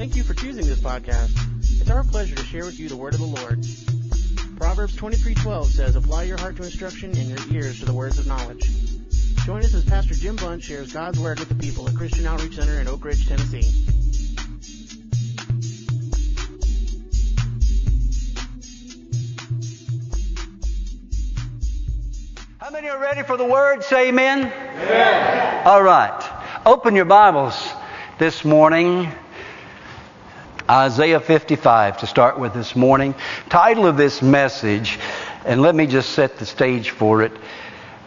Thank you for choosing this podcast. It's our pleasure to share with you the word of the Lord. Proverbs 23:12 says, "Apply your heart to instruction and your ears to the words of knowledge." Join us as Pastor Jim Bunch shares God's word with the people at Christian Outreach Center in Oak Ridge, Tennessee. How many are ready for the word? Say amen. Amen. All right. Open your Bibles this morning. Isaiah 55 to start with this morning. Title of this message, and let me just set the stage for it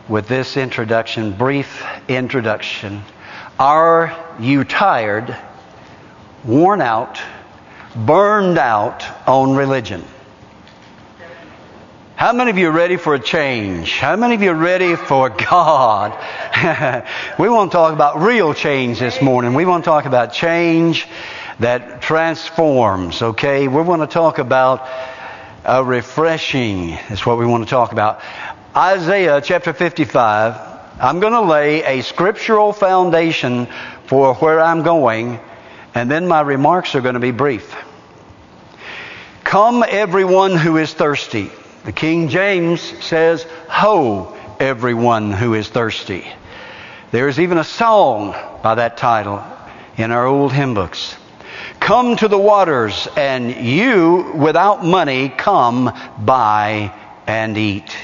with this introduction, brief introduction. Are you tired, worn out, burned out on religion? How many of you are ready for a change? How many of you are ready for God? we want to talk about real change this morning. We want to talk about change that transforms, okay? We want to talk about a refreshing, That's what we want to talk about. Isaiah chapter 55, I'm going to lay a scriptural foundation for where I'm going, and then my remarks are going to be brief. Come, everyone who is thirsty. The King James says, Ho, everyone who is thirsty. There is even a song by that title in our old hymn books. Come to the waters, and you, without money, come buy and eat.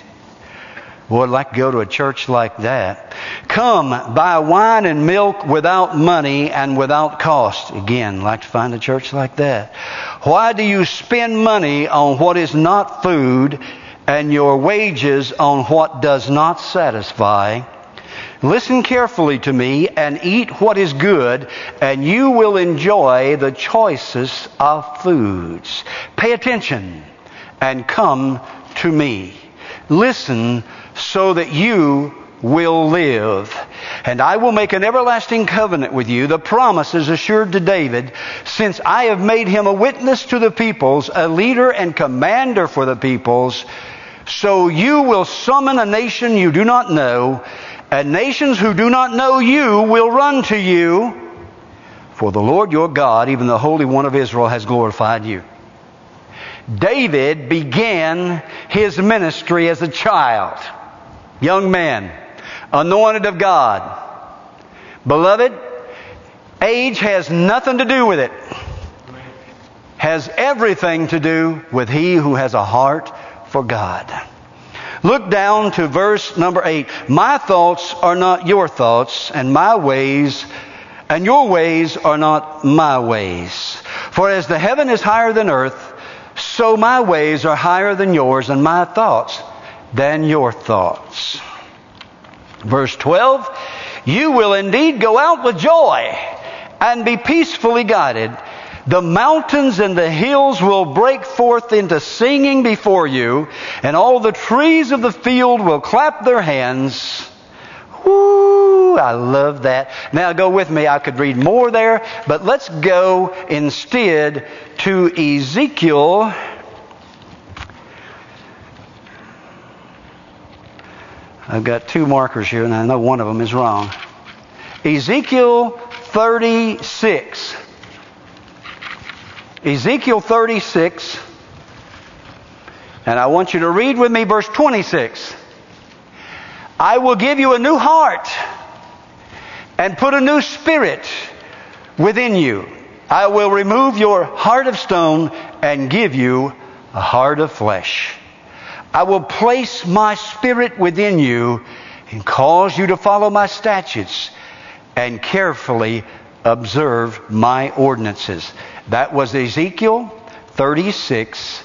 Boy, I'd like to go to a church like that. Come, buy wine and milk without money and without cost. Again, like to find a church like that. Why do you spend money on what is not food and your wages on what does not satisfy? Listen carefully to me and eat what is good, and you will enjoy the choicest of foods. Pay attention and come to me. Listen so that you will live. And I will make an everlasting covenant with you. The promise is assured to David, since I have made him a witness to the peoples, a leader and commander for the peoples. So you will summon a nation you do not know, and nations who do not know you will run to you. For the Lord your God, even the Holy One of Israel, has glorified you. David began his ministry as a child, young man, anointed of God. Beloved, age has nothing to do with it. Has everything to do with he who has a heart for God. Look down to verse number 8. My thoughts are not your thoughts, and my ways and your ways are not my ways. For as the heaven is higher than earth, so my ways are higher than yours, and my thoughts than your thoughts. Verse 12, you will indeed go out with joy and be peacefully guided. The mountains and the hills will break forth into singing before you, and all the trees of the field will clap their hands. Woo, I love that. Now go with me. I could read more there, but let's go instead to Ezekiel. I've got two markers here, and I know one of them is wrong. Ezekiel 36. Ezekiel 36. And I want you to read with me verse 26. I will give you a new heart and put a new spirit within you. I will remove your heart of stone and give you a heart of flesh. I will place my spirit within you and cause you to follow my statutes and carefully observe my ordinances. That was Ezekiel 36,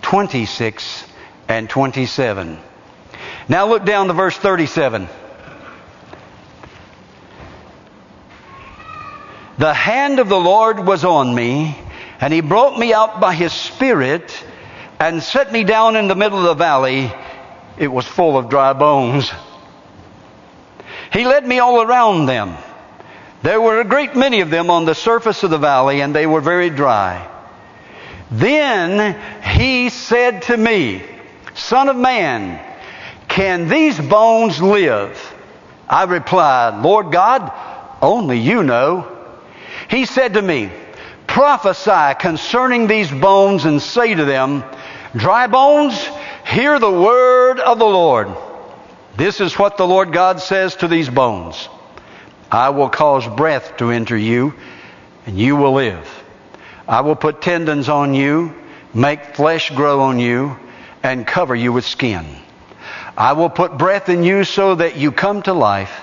26, and 27. Now look down to verse 37. The hand of the Lord was on me, and he brought me out by his Spirit and set me down in the middle of the valley. It was full of dry bones. He led me all around them. There were a great many of them on the surface of the valley, and they were very dry. Then he said to me, Son of man, can these bones live? I replied, Lord God, only you know. He said to me, prophesy concerning these bones and say to them, Dry bones, hear the word of the Lord. This is what the Lord God says to these bones. I will cause breath to enter you, and you will live. I will put tendons on you, make flesh grow on you, and cover you with skin. I will put breath in you so that you come to life.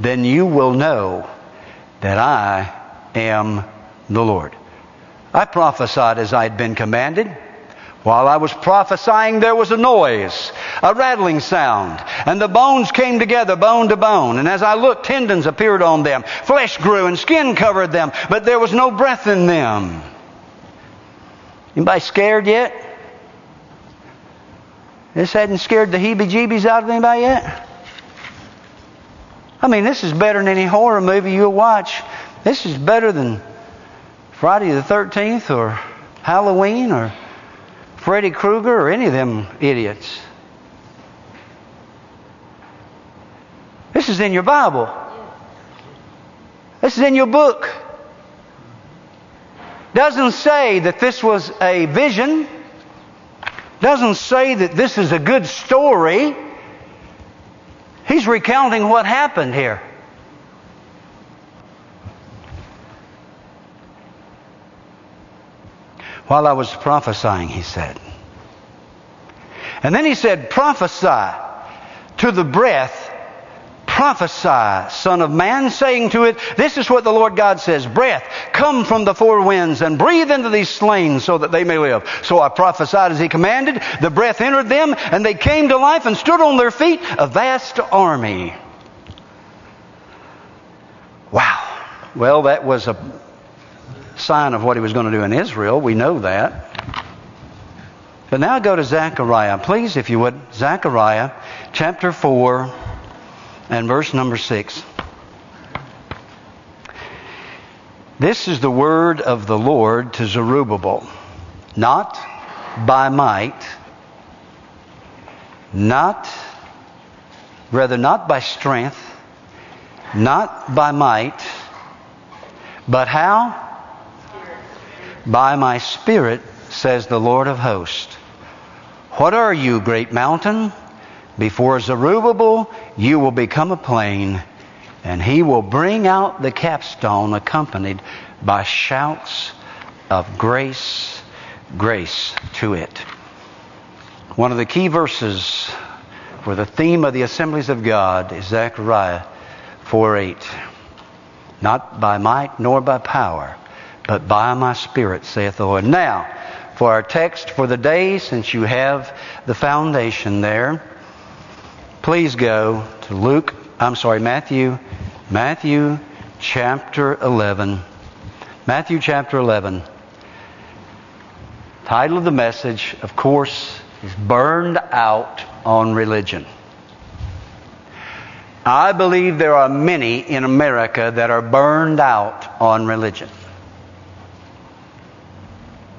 Then you will know that I am the Lord. I prophesied as I had been commanded. While I was prophesying, there was a noise, a rattling sound, and the bones came together, bone to bone. And as I looked, tendons appeared on them, flesh grew, and skin covered them, but there was no breath in them. Anybody scared yet? This hadn't scared the heebie jeebies out of anybody yet? I mean, this is better than any horror movie you'll watch. This is better than Friday the 13th or Halloween or Freddy Krueger or any of them idiots. This is in your Bible. This is in your book. Doesn't say that this was a vision. Doesn't say that this is a good story. He's recounting what happened here. While I was prophesying, he said. And then he said, prophesy to the breath prophesy, Son of Man, saying to it, This is what the Lord God says Breath, come from the four winds and breathe into these slain so that they may live. So I prophesied as he commanded. The breath entered them, and they came to life and stood on their feet, a vast army. Wow. Well, that was a sign of what he was going to do in Israel. We know that. But now go to Zechariah, please, if you would. Zechariah chapter 4 and verse number 6. This is the word of the Lord to Zerubbabel, not by might, not, rather, not by strength, not by might, but how? By my Spirit, says the Lord of hosts. What are you, great mountain? Before Zerubbabel, you will become a plain, and he will bring out the capstone accompanied by shouts of grace, grace to it. One of the key verses for the theme of the assemblies of God is Zechariah 4 8. Not by might nor by power, but by my Spirit, saith the Lord. Now, for our text for the day, since you have the foundation there, please go to Luke, I'm sorry, Matthew, Matthew chapter 11. Matthew chapter 11. Title of the message, of course, is Burned Out on Religion. I believe there are many in America that are burned out on religion.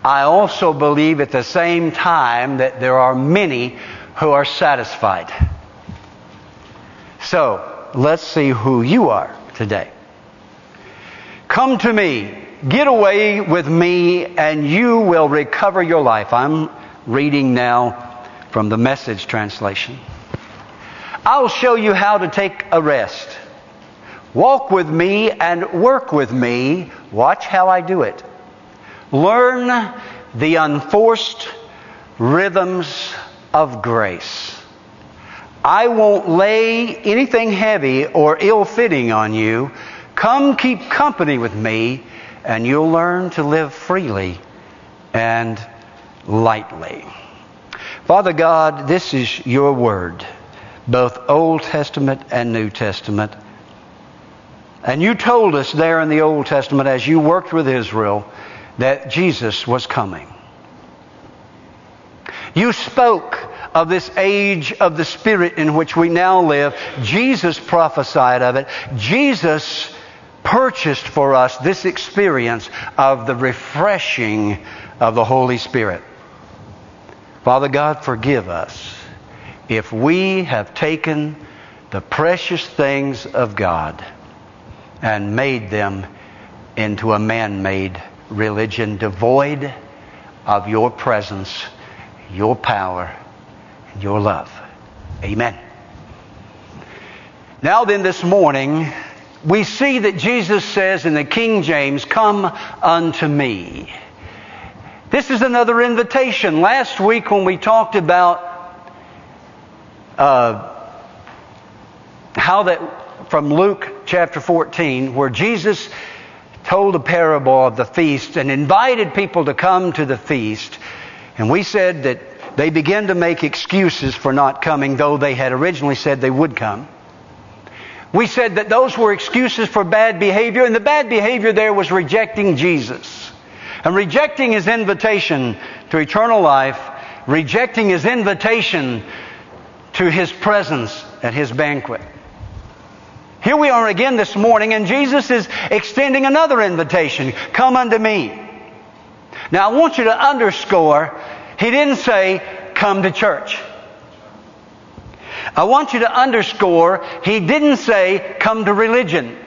I also believe at the same time that there are many who are satisfied. So, let's see who you are today. Come to me, get away with me, and you will recover your life. I'm reading now from the message translation. I'll show you how to take a rest. Walk with me and work with me. Watch how I do it. Learn the unforced rhythms of grace. I won't lay anything heavy or ill fitting on you. Come keep company with me, and you'll learn to live freely and lightly. Father God, this is your word, both Old Testament and New Testament. And you told us there in the Old Testament, as you worked with Israel, that Jesus was coming. You spoke of this age of the Spirit in which we now live. Jesus prophesied of it. Jesus purchased for us this experience of the refreshing of the Holy Spirit. Father God, forgive us if we have taken the precious things of God and made them into a man made religion devoid of your presence, your power, and your love. Amen. Now then, this morning, we see that Jesus says in the King James, Come unto me. This is another invitation. Last week, when we talked about uh, how that from Luke chapter 14, where Jesus told a parable of the feast and invited people to come to the feast. And we said that they began to make excuses for not coming, though they had originally said they would come. We said that those were excuses for bad behavior, and the bad behavior there was rejecting Jesus. And rejecting his invitation to eternal life, rejecting his invitation to his presence at his banquet. Here we are again this morning, and Jesus is extending another invitation Come unto me. Now, I want you to underscore, he didn't say, Come to church. I want you to underscore, he didn't say, Come to religion.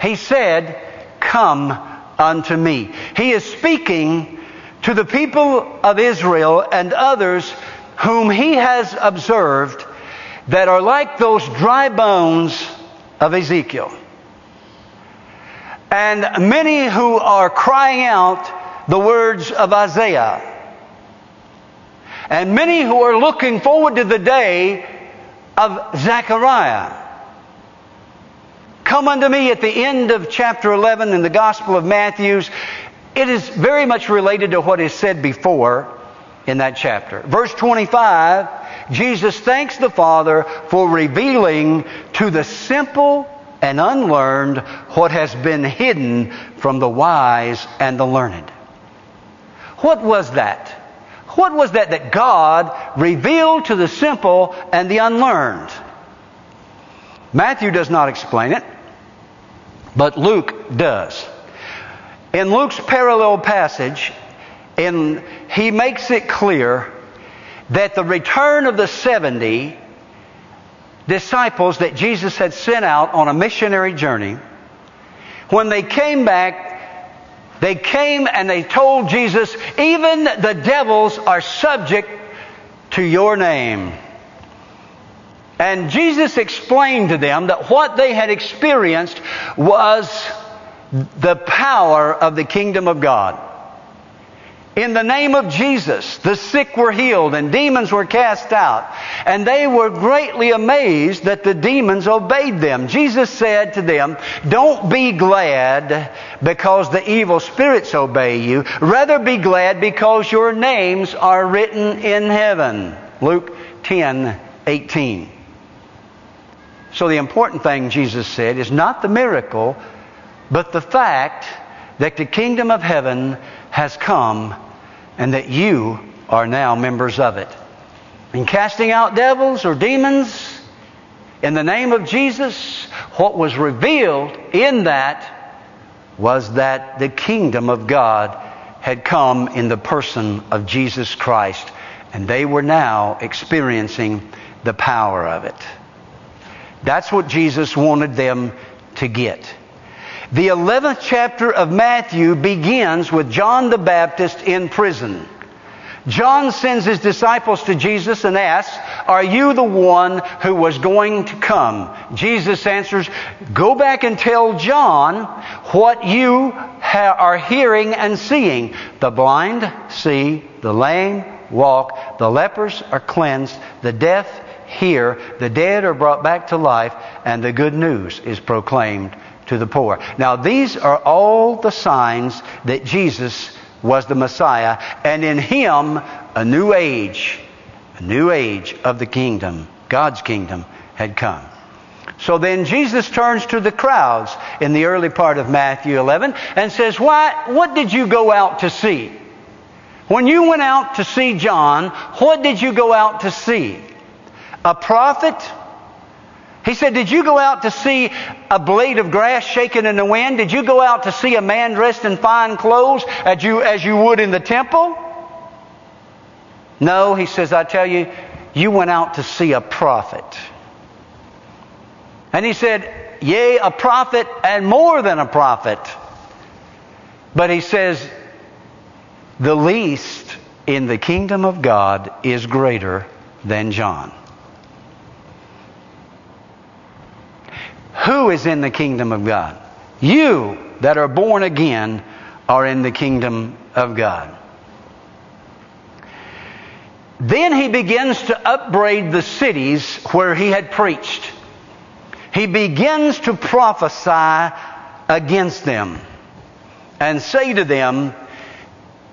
He said, Come unto me. He is speaking to the people of Israel and others whom he has observed that are like those dry bones of Ezekiel. And many who are crying out the words of Isaiah. And many who are looking forward to the day of Zechariah. Come unto me at the end of chapter 11 in the Gospel of Matthew's. It is very much related to what is said before in that chapter. Verse 25 Jesus thanks the Father for revealing to the simple and unlearned what has been hidden from the wise and the learned. What was that? What was that that God revealed to the simple and the unlearned? Matthew does not explain it, but Luke does. In Luke's parallel passage, in, he makes it clear that the return of the 70 disciples that Jesus had sent out on a missionary journey, when they came back, they came and they told Jesus, even the devils are subject to your name. And Jesus explained to them that what they had experienced was the power of the kingdom of God. In the name of Jesus, the sick were healed and demons were cast out. And they were greatly amazed that the demons obeyed them. Jesus said to them, Don't be glad because the evil spirits obey you. Rather be glad because your names are written in heaven. Luke 10, 18. So the important thing Jesus said is not the miracle, but the fact that the kingdom of heaven has come and that you are now members of it. In casting out devils or demons, in the name of Jesus, what was revealed in that was that the kingdom of God had come in the person of Jesus Christ, and they were now experiencing the power of it. That's what Jesus wanted them to get. The 11th chapter of Matthew begins with John the Baptist in prison. John sends his disciples to Jesus and asks, Are you the one who was going to come? Jesus answers, Go back and tell John what you ha- are hearing and seeing. The blind see, the lame walk, the lepers are cleansed, the deaf hear, the dead are brought back to life, and the good news is proclaimed to the poor. Now, these are all the signs that Jesus was the Messiah, and in Him, a new age, a new age of the kingdom, God's kingdom, had come. So then Jesus turns to the crowds in the early part of Matthew 11 and says, Why, what did you go out to see? When you went out to see John, what did you go out to see? A prophet? He said, Did you go out to see a blade of grass shaken in the wind? Did you go out to see a man dressed in fine clothes as you, as you would in the temple? No, he says, I tell you, you went out to see a prophet. And he said, Yea, a prophet and more than a prophet. But he says, the least in the kingdom of God is greater than John. Who is in the kingdom of God? You that are born again are in the kingdom of God. Then he begins to upbraid the cities where he had preached. He begins to prophesy against them and say to them,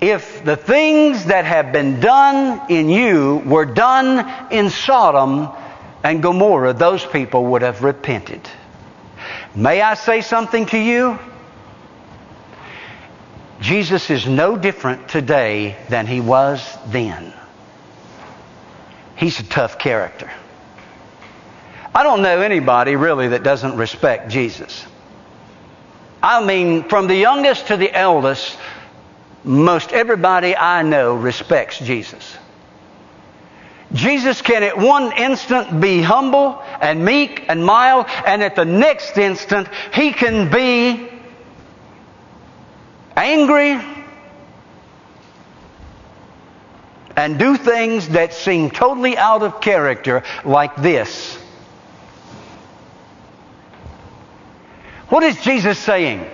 if the things that have been done in you were done in Sodom and Gomorrah, those people would have repented. May I say something to you? Jesus is no different today than he was then. He's a tough character. I don't know anybody really that doesn't respect Jesus. I mean, from the youngest to the eldest, most everybody I know respects Jesus. Jesus can at one instant be humble and meek and mild, and at the next instant, he can be angry and do things that seem totally out of character, like this. What is Jesus saying?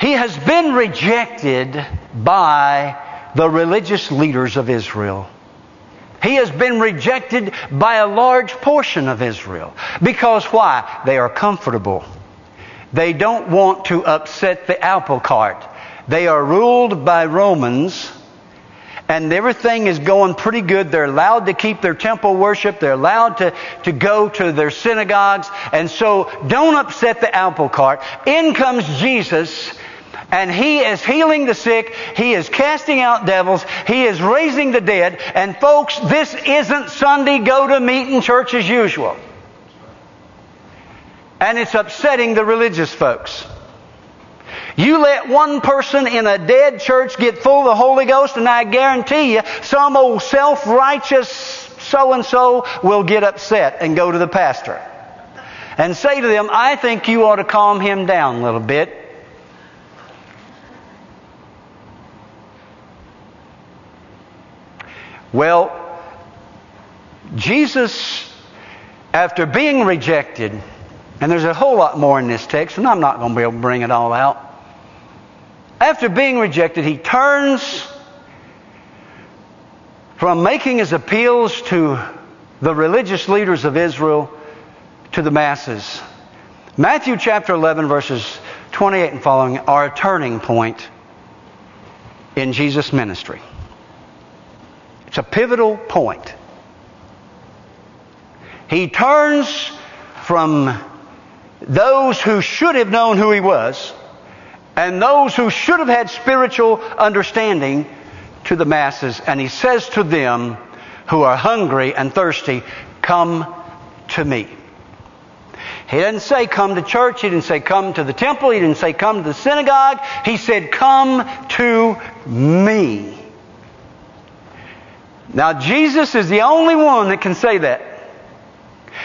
He has been rejected by the religious leaders of Israel. He has been rejected by a large portion of Israel. Because why? They are comfortable. They don't want to upset the apple cart. They are ruled by Romans and everything is going pretty good. They're allowed to keep their temple worship. They're allowed to, to go to their synagogues. And so don't upset the apple cart. In comes Jesus and he is healing the sick. He is casting out devils. He is raising the dead. And folks, this isn't Sunday go to meeting church as usual. And it's upsetting the religious folks. You let one person in a dead church get full of the Holy Ghost, and I guarantee you, some old self righteous so and so will get upset and go to the pastor and say to them, I think you ought to calm him down a little bit. Well, Jesus, after being rejected, and there's a whole lot more in this text, and I'm not going to be able to bring it all out. After being rejected, he turns from making his appeals to the religious leaders of Israel to the masses. Matthew chapter 11, verses 28 and following, are a turning point in Jesus' ministry. It's a pivotal point. He turns from those who should have known who he was and those who should have had spiritual understanding to the masses. And he says to them who are hungry and thirsty, Come to me. He didn't say come to church. He didn't say come to the temple. He didn't say come to the synagogue. He said come to me. Now, Jesus is the only one that can say that.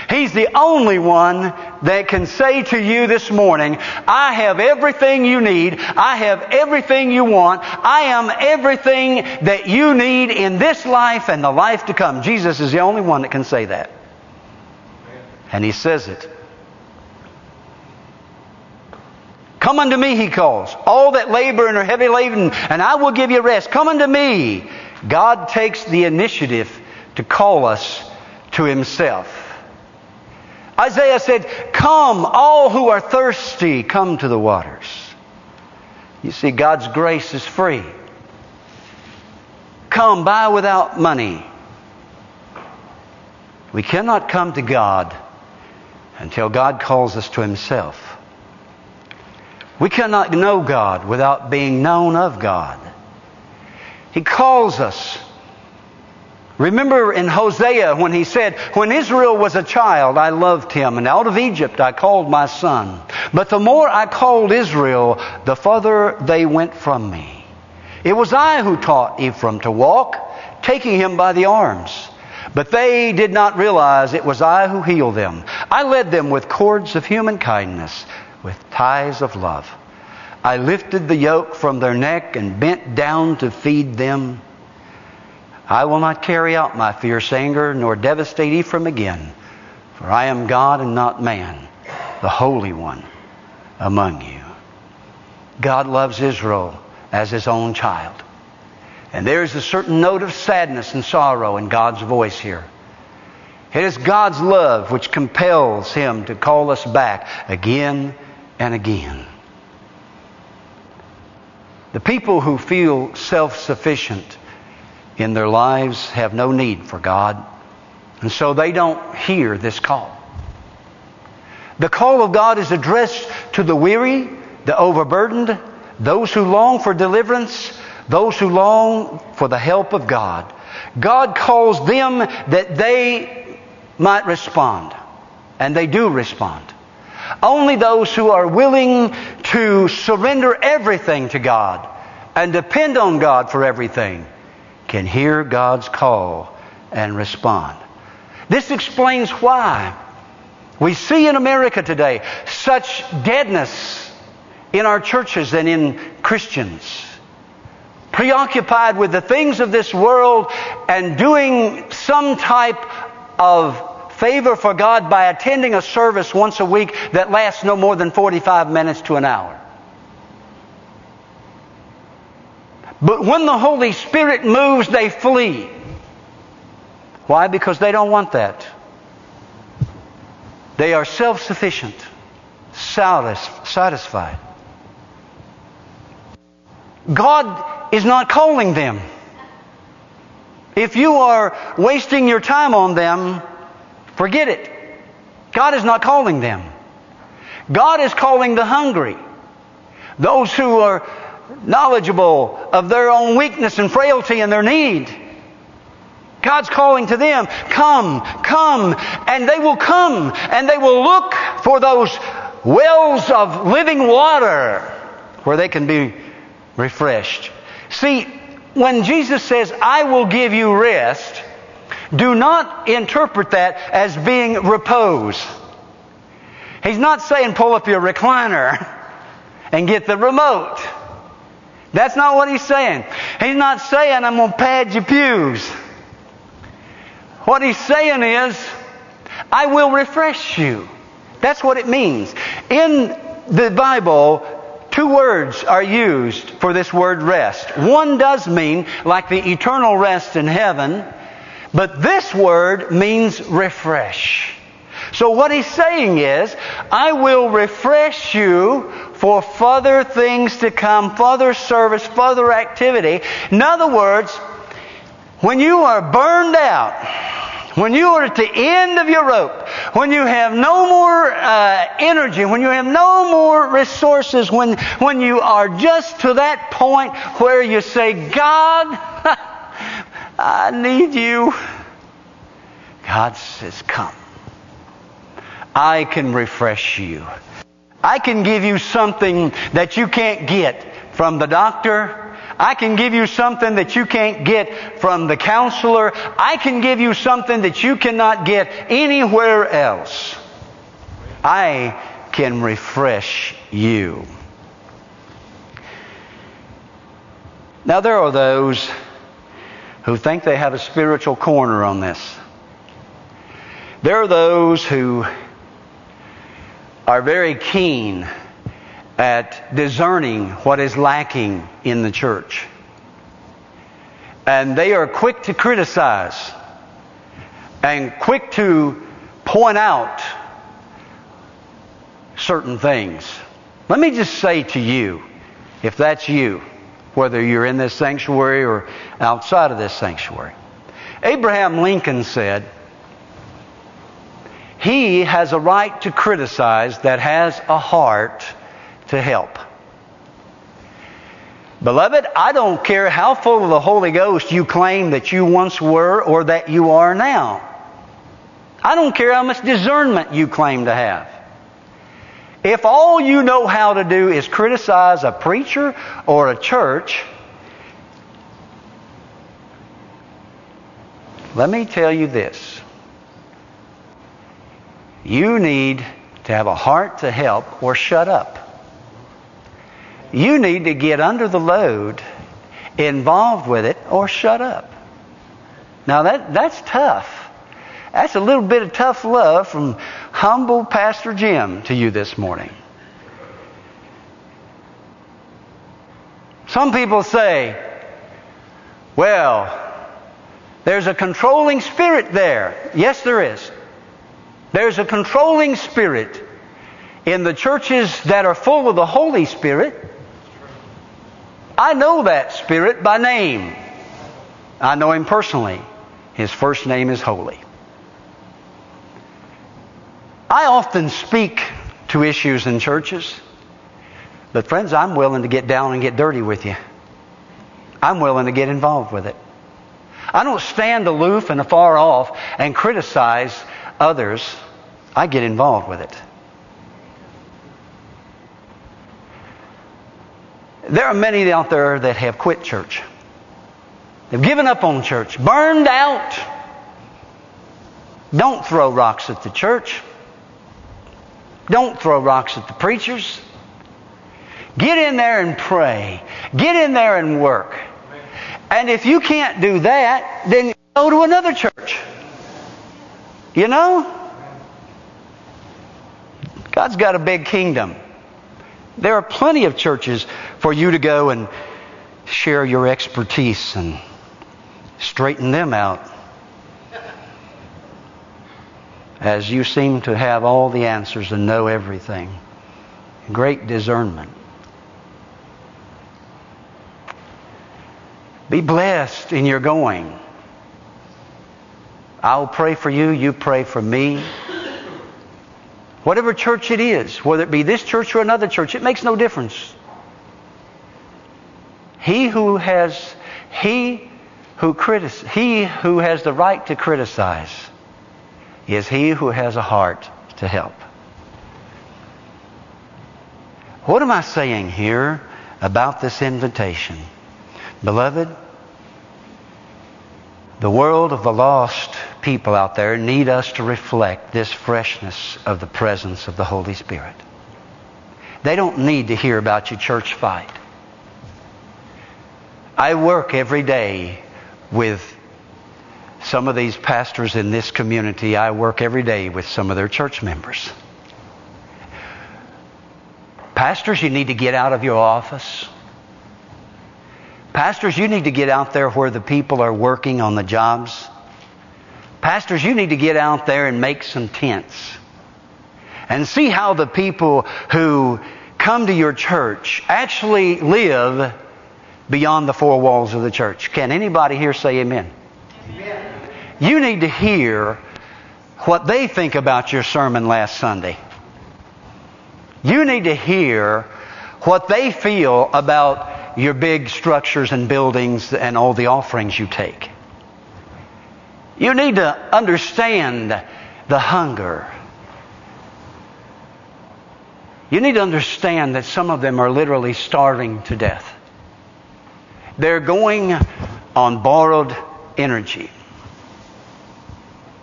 He's the only one that can say to you this morning, I have everything you need. I have everything you want. I am everything that you need in this life and the life to come. Jesus is the only one that can say that. And he says it. Come unto me, he calls. All that labor and are heavy laden, and I will give you rest. Come unto me. God takes the initiative to call us to Himself. Isaiah said, Come, all who are thirsty, come to the waters. You see, God's grace is free. Come, buy without money. We cannot come to God until God calls us to Himself. We cannot know God without being known of God. He calls us. Remember in Hosea when he said, When Israel was a child, I loved him, and out of Egypt I called my son. But the more I called Israel, the further they went from me. It was I who taught Ephraim to walk, taking him by the arms. But they did not realize it was I who healed them. I led them with cords of human kindness, with ties of love. I lifted the yoke from their neck and bent down to feed them. I will not carry out my fierce anger nor devastate Ephraim again, for I am God and not man, the Holy One among you. God loves Israel as his own child. And there is a certain note of sadness and sorrow in God's voice here. It is God's love which compels him to call us back again and again. The people who feel self sufficient in their lives have no need for God, and so they don't hear this call. The call of God is addressed to the weary, the overburdened, those who long for deliverance, those who long for the help of God. God calls them that they might respond, and they do respond. Only those who are willing to surrender everything to God and depend on God for everything can hear God's call and respond. This explains why we see in America today such deadness in our churches and in Christians. Preoccupied with the things of this world and doing some type of favor for God by attending a service once a week that lasts no more than 45 minutes to an hour. But when the Holy Spirit moves, they flee. Why? Because they don't want that. They are self sufficient, satisfied. God is not calling them. If you are wasting your time on them, forget it. God is not calling them. God is calling the hungry, those who are knowledgeable of their own weakness and frailty and their need. God's calling to them, come, come, and they will come, and they will look for those wells of living water where they can be refreshed. See, when Jesus says, I will give you rest, do not interpret that as being repose. He's not saying pull up your recliner and get the remote. That's not what he's saying. He's not saying I'm going to pad your pews. What he's saying is, I will refresh you. That's what it means. In the Bible, two words are used for this word rest. One does mean like the eternal rest in heaven, but this word means refresh. So what he's saying is, I will refresh you for further things to come, further service, further activity. In other words, when you are burned out, when you are at the end of your rope, when you have no more uh, energy, when you have no more resources, when, when you are just to that point where you say, God, I need you. God says, Come. I can refresh you. I can give you something that you can't get from the doctor. I can give you something that you can't get from the counselor. I can give you something that you cannot get anywhere else. I can refresh you. Now, there are those who think they have a spiritual corner on this. There are those who are very keen at discerning what is lacking in the church. And they are quick to criticize and quick to point out certain things. Let me just say to you, if that's you, whether you're in this sanctuary or outside of this sanctuary, Abraham Lincoln said, he has a right to criticize that has a heart to help. Beloved, I don't care how full of the Holy Ghost you claim that you once were or that you are now. I don't care how much discernment you claim to have. If all you know how to do is criticize a preacher or a church, let me tell you this. You need to have a heart to help or shut up. You need to get under the load, involved with it, or shut up. Now that, that's tough. That's a little bit of tough love from humble Pastor Jim to you this morning. Some people say, well, there's a controlling spirit there. Yes, there is. There's a controlling spirit in the churches that are full of the Holy Spirit. I know that spirit by name. I know him personally. His first name is Holy. I often speak to issues in churches. But friends, I'm willing to get down and get dirty with you. I'm willing to get involved with it. I don't stand aloof and afar off and criticize others. I get involved with it. There are many out there that have quit church. They've given up on church, burned out. Don't throw rocks at the church. Don't throw rocks at the preachers. Get in there and pray. Get in there and work. And if you can't do that, then go to another church. You know? God's got a big kingdom. There are plenty of churches for you to go and share your expertise and straighten them out. As you seem to have all the answers and know everything. Great discernment. Be blessed in your going. I'll pray for you, you pray for me. Whatever church it is, whether it be this church or another church, it makes no difference. He who has he who critic, he who has the right to criticize is he who has a heart to help. What am I saying here about this invitation? Beloved, the world of the lost people out there need us to reflect this freshness of the presence of the Holy Spirit. They don't need to hear about your church fight. I work every day with some of these pastors in this community. I work every day with some of their church members. Pastors, you need to get out of your office. Pastors, you need to get out there where the people are working on the jobs. Pastors, you need to get out there and make some tents and see how the people who come to your church actually live beyond the four walls of the church. Can anybody here say amen? You need to hear what they think about your sermon last Sunday. You need to hear what they feel about your big structures and buildings and all the offerings you take. You need to understand the hunger. You need to understand that some of them are literally starving to death. They're going on borrowed energy.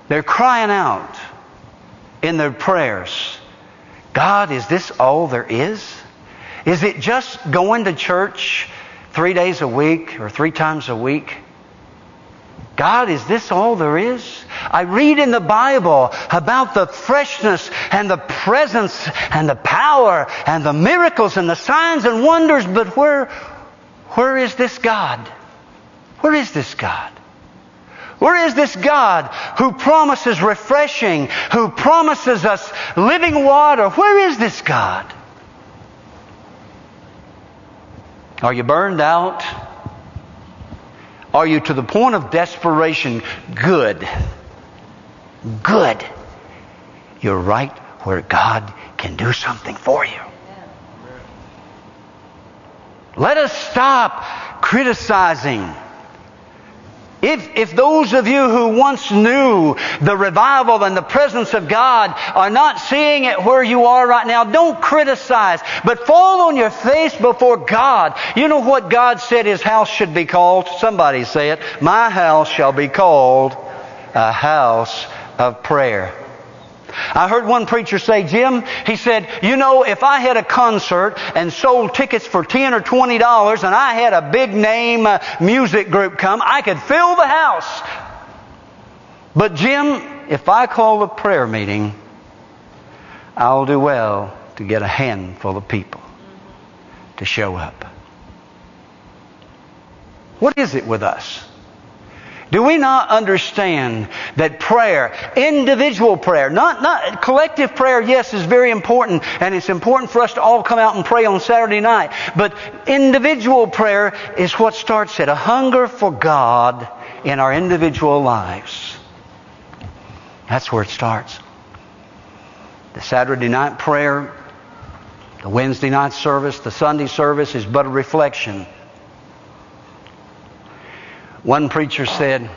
They're crying out in their prayers God, is this all there is? Is it just going to church three days a week or three times a week? God, is this all there is? I read in the Bible about the freshness and the presence and the power and the miracles and the signs and wonders, but where, where is this God? Where is this God? Where is this God who promises refreshing, who promises us living water? Where is this God? Are you burned out? Are you to the point of desperation? Good. Good. You're right where God can do something for you. Let us stop criticizing if, if those of you who once knew the revival and the presence of God are not seeing it where you are right now, don't criticize, but fall on your face before God. You know what God said His house should be called? Somebody say it. My house shall be called a house of prayer. I heard one preacher say, Jim, he said, you know, if I had a concert and sold tickets for 10 or 20 dollars and I had a big name uh, music group come, I could fill the house. But Jim, if I call a prayer meeting, I'll do well to get a handful of people to show up. What is it with us? Do we not understand that prayer, individual prayer, not, not collective prayer, yes, is very important, and it's important for us to all come out and pray on Saturday night. But individual prayer is what starts it, a hunger for God in our individual lives. That's where it starts. The Saturday night prayer, the Wednesday night service, the Sunday service is but a reflection one preacher said,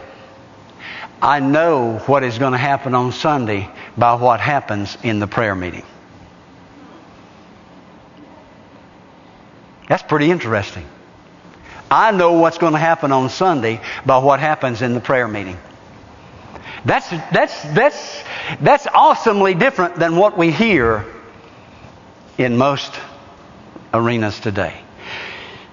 I know what is going to happen on Sunday by what happens in the prayer meeting. That's pretty interesting. I know what's going to happen on Sunday by what happens in the prayer meeting. That's, that's, that's, that's awesomely different than what we hear in most arenas today.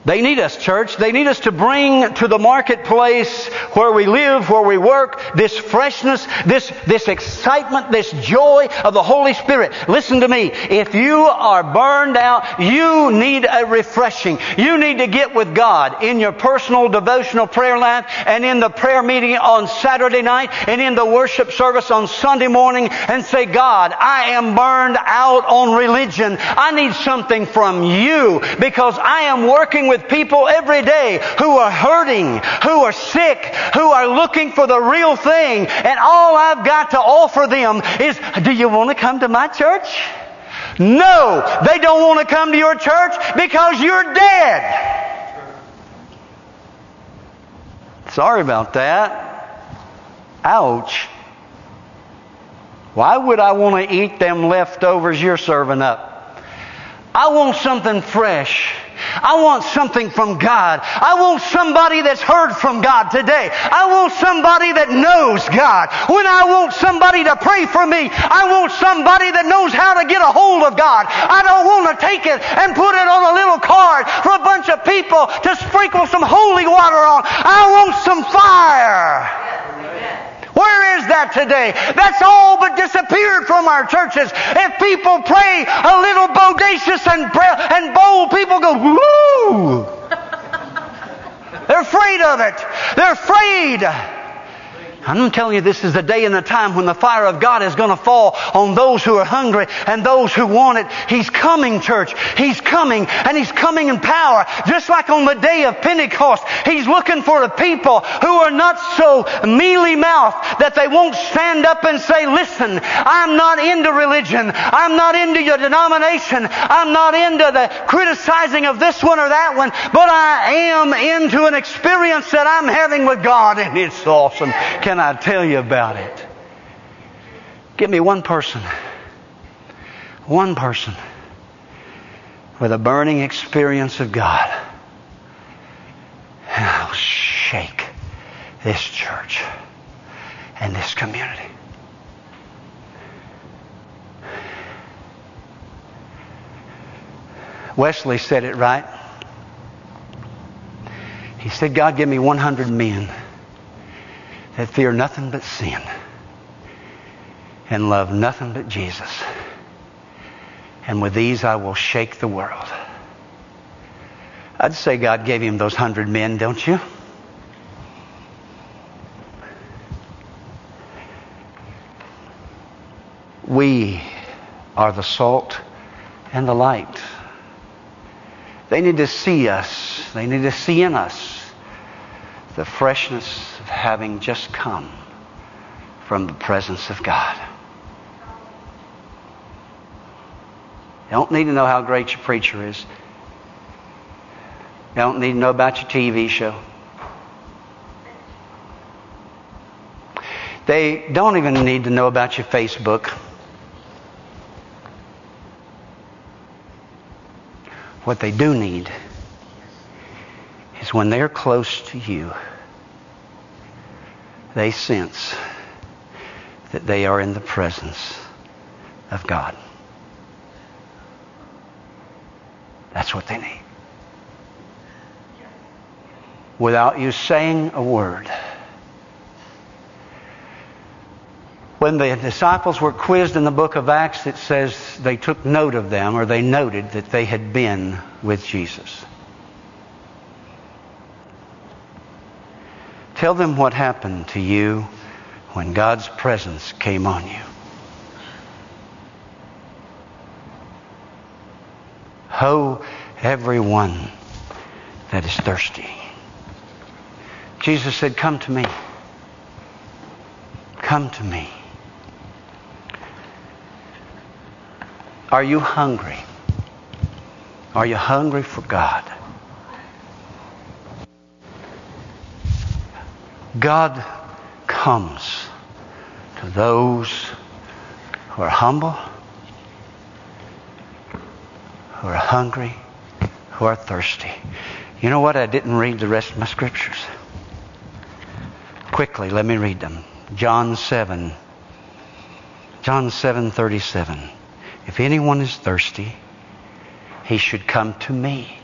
They need us, church. They need us to bring to the marketplace where we live, where we work, this freshness, this, this excitement, this joy of the Holy Spirit. Listen to me. If you are burned out, you need a refreshing. You need to get with God in your personal devotional prayer life and in the prayer meeting on Saturday night and in the worship service on Sunday morning and say, God, I am burned out on religion. I need something from you because I am working with with people every day who are hurting, who are sick, who are looking for the real thing, and all I've got to offer them is, do you want to come to my church? No, they don't want to come to your church because you're dead. Sorry about that. Ouch. Why would I want to eat them leftovers you're serving up? I want something fresh. I want something from God. I want somebody that's heard from God today. I want somebody that knows God. When I want somebody to pray for me, I want somebody that knows how to get a hold of God. I don't want to take it and put it on a little card for a bunch of people to sprinkle some holy water on want some fire. Where is that today? That's all but disappeared from our churches. If people pray a little bodacious and, and bold, people go, woo! They're afraid of it. They're afraid. I'm telling you, this is the day and the time when the fire of God is going to fall on those who are hungry and those who want it. He's coming, church. He's coming, and He's coming in power. Just like on the day of Pentecost, He's looking for a people who are not so mealy mouthed that they won't stand up and say, listen, I'm not into religion. I'm not into your denomination. I'm not into the criticizing of this one or that one, but I am into an experience that I'm having with God, and it's awesome. Can can I tell you about it? Give me one person. One person with a burning experience of God. And I'll shake this church and this community. Wesley said it right. He said, God, give me 100 men that fear nothing but sin and love nothing but Jesus. And with these I will shake the world. I'd say God gave him those hundred men, don't you? We are the salt and the light. They need to see us. They need to see in us the freshness of having just come from the presence of God. You don't need to know how great your preacher is. You don't need to know about your TV show. They don't even need to know about your Facebook. What they do need when they're close to you, they sense that they are in the presence of God. That's what they need. Without you saying a word. When the disciples were quizzed in the book of Acts, it says they took note of them, or they noted that they had been with Jesus. Tell them what happened to you when God's presence came on you. Ho, everyone that is thirsty. Jesus said, Come to me. Come to me. Are you hungry? Are you hungry for God? God comes to those who are humble, who are hungry, who are thirsty. You know what? I didn't read the rest of my scriptures. Quickly, let me read them. John 7. John 7:37. If anyone is thirsty, he should come to me.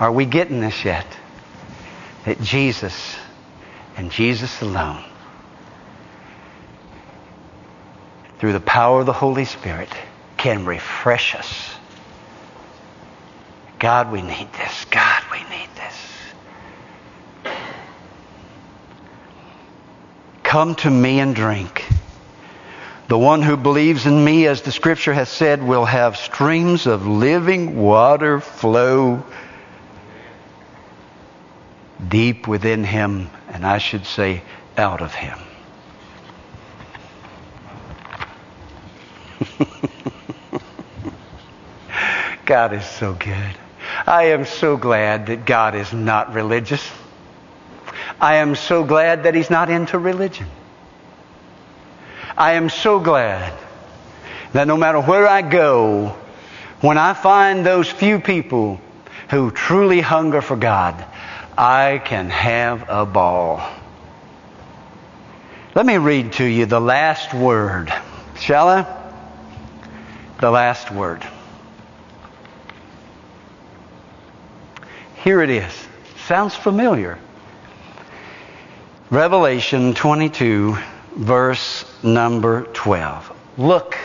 Are we getting this yet? That Jesus and Jesus alone, through the power of the Holy Spirit, can refresh us. God, we need this. God, we need this. Come to me and drink. The one who believes in me, as the scripture has said, will have streams of living water flow deep within him, and I should say, out of him. God is so good. I am so glad that God is not religious. I am so glad that He's not into religion. I am so glad that no matter where I go, when I find those few people who truly hunger for God, I can have a ball. Let me read to you the last word. Shall I? The last word. Here it is. Sounds familiar. Revelation 22, verse number 12. Look,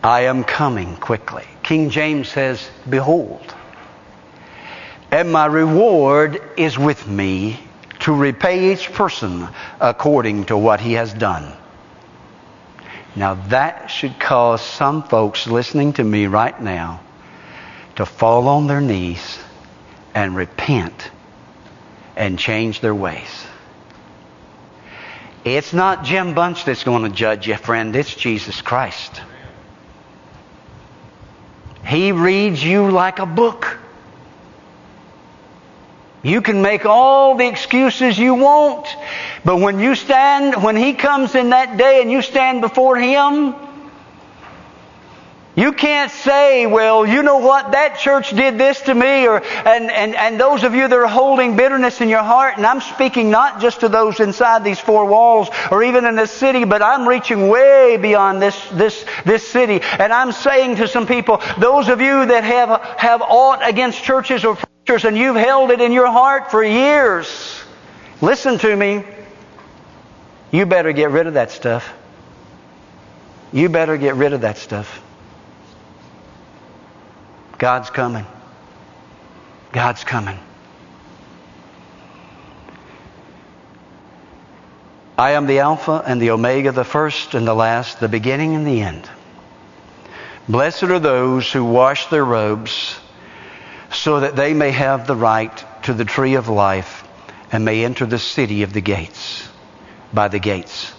I am coming quickly. King James says, Behold and my reward is with me to repay each person according to what he has done. Now that should cause some folks listening to me right now to fall on their knees and repent and change their ways. It's not Jim Bunch that's going to judge you, friend. It's Jesus Christ. He reads you like a book. You can make all the excuses you want, but when you stand, when He comes in that day and you stand before Him, you can't say, well, you know what, that church did this to me, or, and, and, and those of you that are holding bitterness in your heart, and I'm speaking not just to those inside these four walls, or even in this city, but I'm reaching way beyond this, this, this city, and I'm saying to some people, those of you that have, have aught against churches or and you've held it in your heart for years. Listen to me. You better get rid of that stuff. You better get rid of that stuff. God's coming. God's coming. I am the Alpha and the Omega, the first and the last, the beginning and the end. Blessed are those who wash their robes so that they may have the right to the tree of life and may enter the city of the gates, by the gates.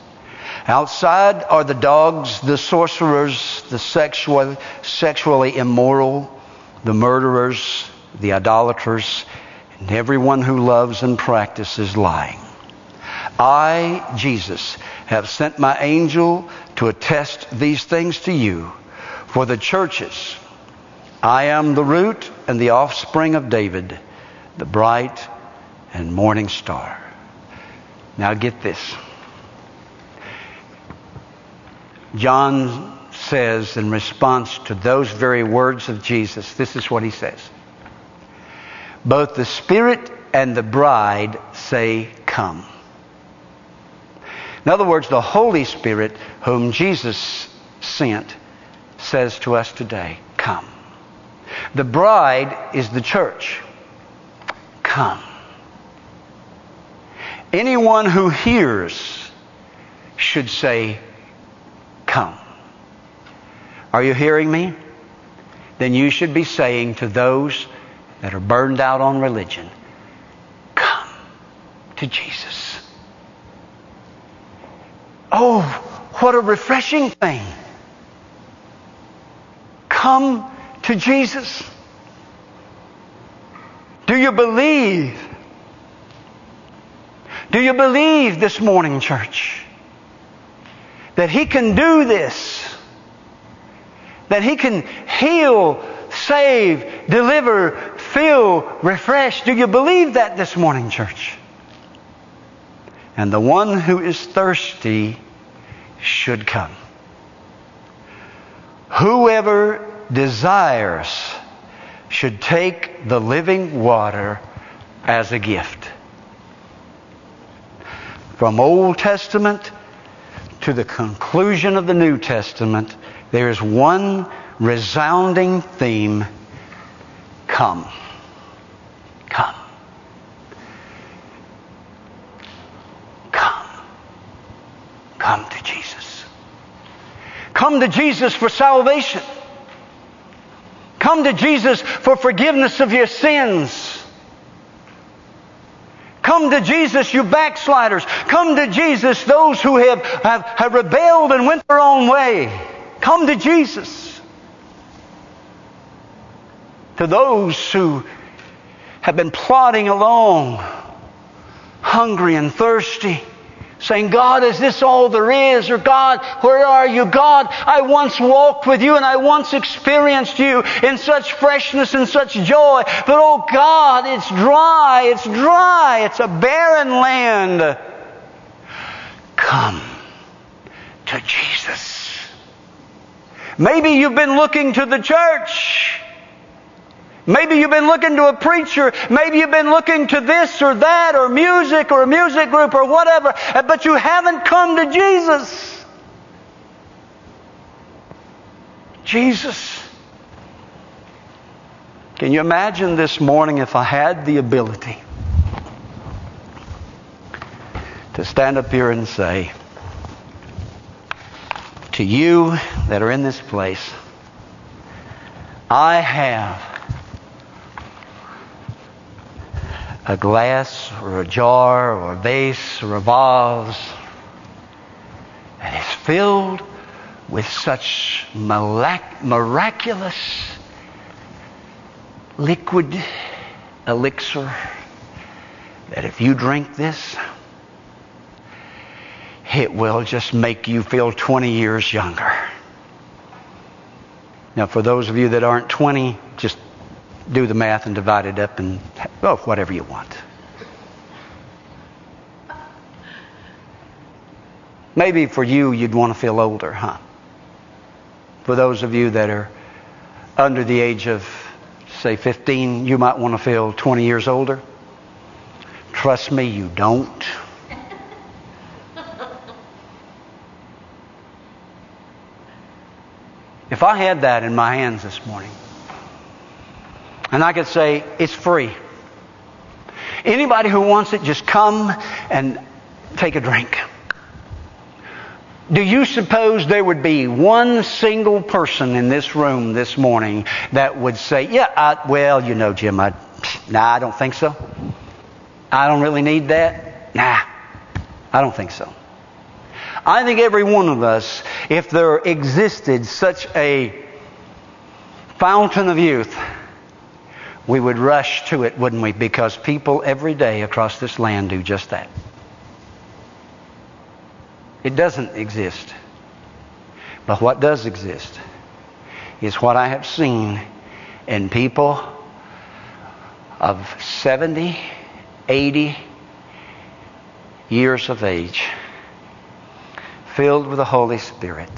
Outside are the dogs, the sorcerers, the sexual, sexually immoral, the murderers, the idolaters, and everyone who loves and practices lying. I, Jesus, have sent my angel to attest these things to you for the churches. I am the root and the offspring of David, the bright and morning star. Now get this. John says in response to those very words of Jesus, this is what he says. Both the Spirit and the bride say, Come. In other words, the Holy Spirit, whom Jesus sent, says to us today, Come. The bride is the church. Come. Anyone who hears should say, Come. Are you hearing me? Then you should be saying to those that are burned out on religion, Come to Jesus. Oh, what a refreshing thing. Come to Jesus. Do you believe? Do you believe this morning, church, that He can do this? That He can heal, save, deliver, fill, refresh? Do you believe that this morning, church? And the one who is thirsty should come. Whoever desires should take the living water as a gift. From Old Testament to the conclusion of the New Testament, there is one resounding theme come. Come. Come. Come to Jesus. Come to Jesus for salvation. Come to Jesus for forgiveness of your sins. Come to Jesus, you backsliders. Come to Jesus, those who have, have, have rebelled and went their own way. Come to Jesus. To those who have been plodding along, hungry and thirsty saying, God, is this all there is? Or God, where are you? God, I once walked with you and I once experienced you in such freshness and such joy. But oh God, it's dry, it's dry, it's a barren land. Come to Jesus. Maybe you've been looking to the church. Maybe you've been looking to a preacher. Maybe you've been looking to this or that or music or a music group or whatever, uh, but you haven't come to Jesus. Jesus. Can you imagine this morning if I had the ability to stand up here and say to you that are in this place, I have a glass or a jar or a vase or a vase that is filled with such miraculous liquid elixir that if you drink this, it will just make you feel 20 years younger. Now, for those of you that aren't 20, just do the math and divide it up and, oh, whatever you want. Maybe for you, you'd want to feel older, huh? For those of you that are under the age of, say, 15, you might want to feel 20 years older. Trust me, you don't. If I had that in my hands this morning, and I could say, it's free. Anybody who wants it, just come and take a drink. Do you suppose there would be one single person in this room this morning that would say, yeah, I, well, you know, Jim, I, nah, I don't think so. I don't really need that. Nah, I don't think so. I think every one of us, if there existed such a fountain of youth, we would rush to it, wouldn't we? Because people every day across this land do just that. It doesn't exist. But what does exist is what I have seen in people of 70, 80 years of age, filled with the Holy Spirit,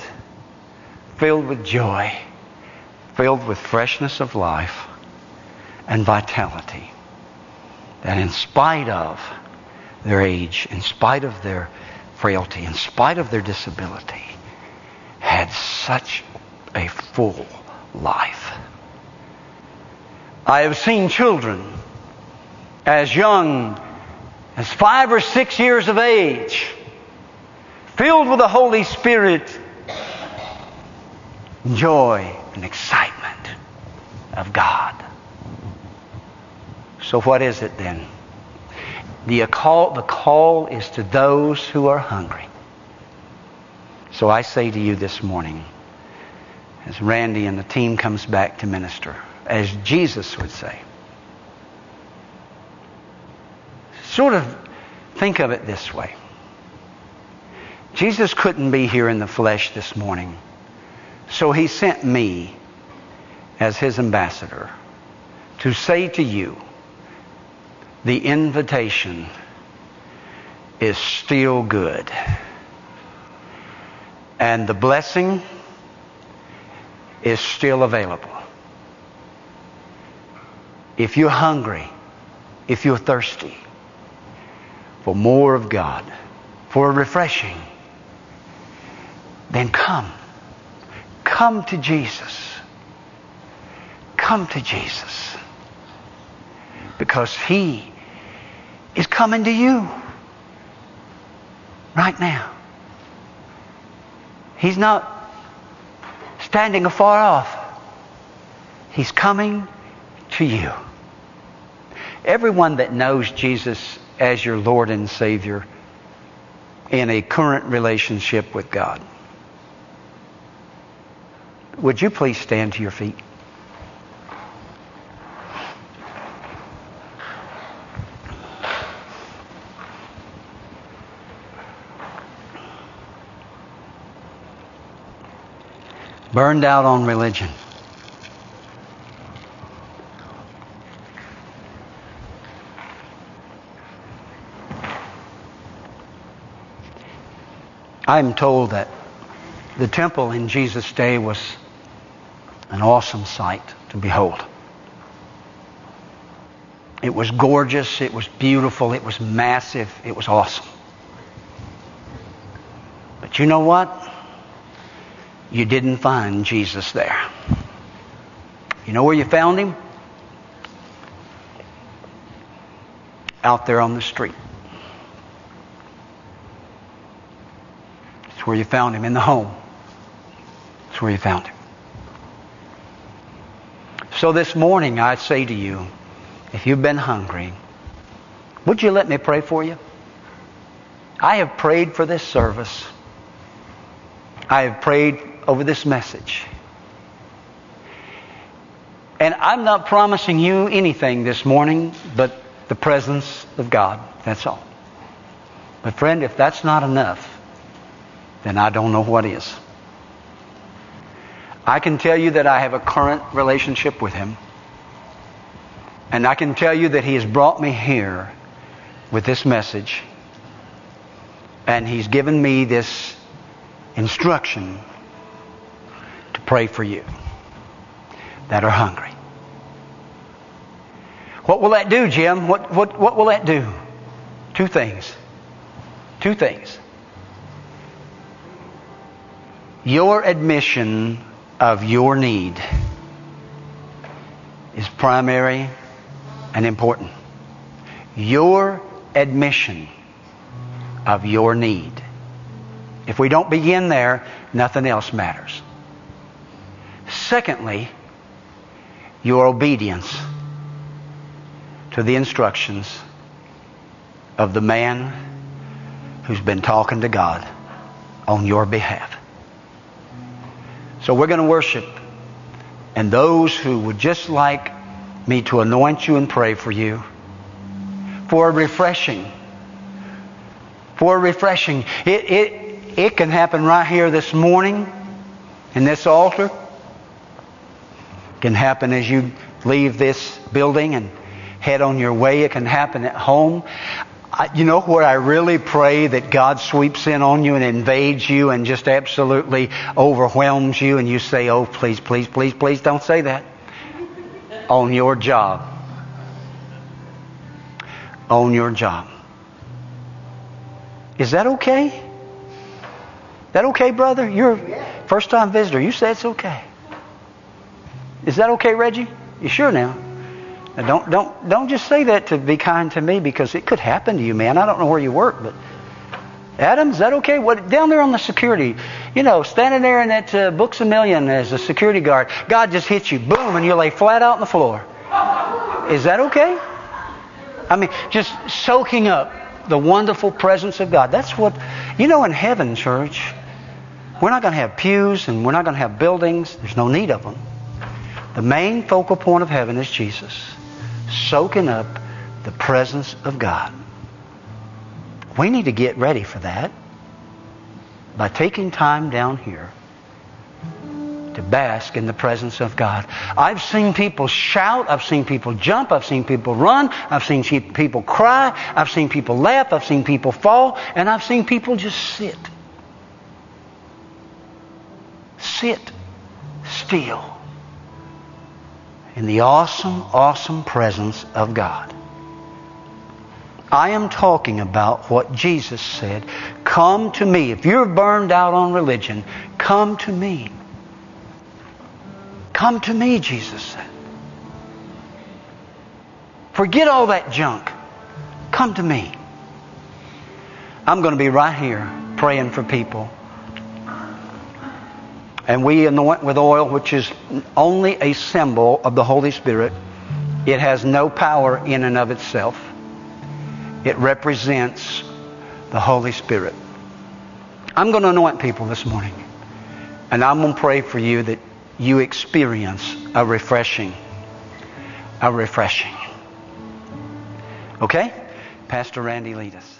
filled with joy, filled with freshness of life and vitality. That in spite of their age, in spite of their frailty, in spite of their disability, had such a full life. I have seen children as young as five or six years of age, filled with the Holy Spirit, joy and excitement of God. So, what is it then? The call, the call is to those who are hungry. So I say to you this morning, as Randy and the team comes back to minister, as Jesus would say, sort of think of it this way. Jesus couldn't be here in the flesh this morning, so he sent me as his ambassador to say to you, the invitation is still good. And the blessing is still available. If you're hungry, if you're thirsty for more of God, for a refreshing, then come. Come to Jesus. Come to Jesus. Because He is coming to you right now. He's not standing afar off. He's coming to you. Everyone that knows Jesus as your Lord and Savior in a current relationship with God, would you please stand to your feet? Burned out on religion. I'm told that the temple in Jesus' day was an awesome sight to behold. It was gorgeous, it was beautiful, it was massive, it was awesome. But you know what? You didn't find Jesus there. You know where you found him? Out there on the street. That's where you found him, in the home. That's where you found him. So this morning, I say to you, if you've been hungry, would you let me pray for you? I have prayed for this service. I have prayed over this message. And I'm not promising you anything this morning but the presence of God. That's all. But, friend, if that's not enough, then I don't know what is. I can tell you that I have a current relationship with Him. And I can tell you that He has brought me here with this message. And He's given me this instruction pray for you that are hungry. What will that do, Jim? What, what, what will that do? Two things. Two things. Your admission of your need is primary and important. Your admission of your need. If we don't begin there, nothing else matters. Secondly, your obedience to the instructions of the man who's been talking to God on your behalf. So we're going to worship. And those who would just like me to anoint you and pray for you for refreshing, for refreshing. It, it, it can happen right here this morning in this altar can happen as you leave this building and head on your way. It can happen at home. I, you know what I really pray that God sweeps in on you and invades you and just absolutely overwhelms you and you say, oh, please, please, please, please don't say that. On your job. On your job. Is that okay? That okay, brother? You're a first time visitor. You say it's okay. Is that okay, Reggie? You sure now? now? Don't don't don't just say that to be kind to me because it could happen to you, man. I don't know where you work, but Adam, is that okay? What down there on the security, you know, standing there in that uh, Books a Million as a security guard, God just hits you, boom, and you lay flat out on the floor. Is that okay? I mean, just soaking up the wonderful presence of God. That's what you know in heaven, church. We're not going to have pews and we're not going to have buildings. There's no need of them. The main focal point of heaven is Jesus, soaking up the presence of God. We need to get ready for that by taking time down here to bask in the presence of God. I've seen people shout. I've seen people jump. I've seen people run. I've seen people cry. I've seen people laugh. I've seen people fall. And I've seen people just sit sit still in the awesome, awesome presence of God. I am talking about what Jesus said. Come to me. If you're burned out on religion, come to me. Come to me, Jesus said. Forget all that junk. Come to me. I'm going to be right here praying for people and we anoint with oil, which is only a symbol of the Holy Spirit. It has no power in and of itself. It represents the Holy Spirit. I'm going to anoint people this morning. And I'm going to pray for you that you experience a refreshing. A refreshing. Okay? Pastor Randy, lead us.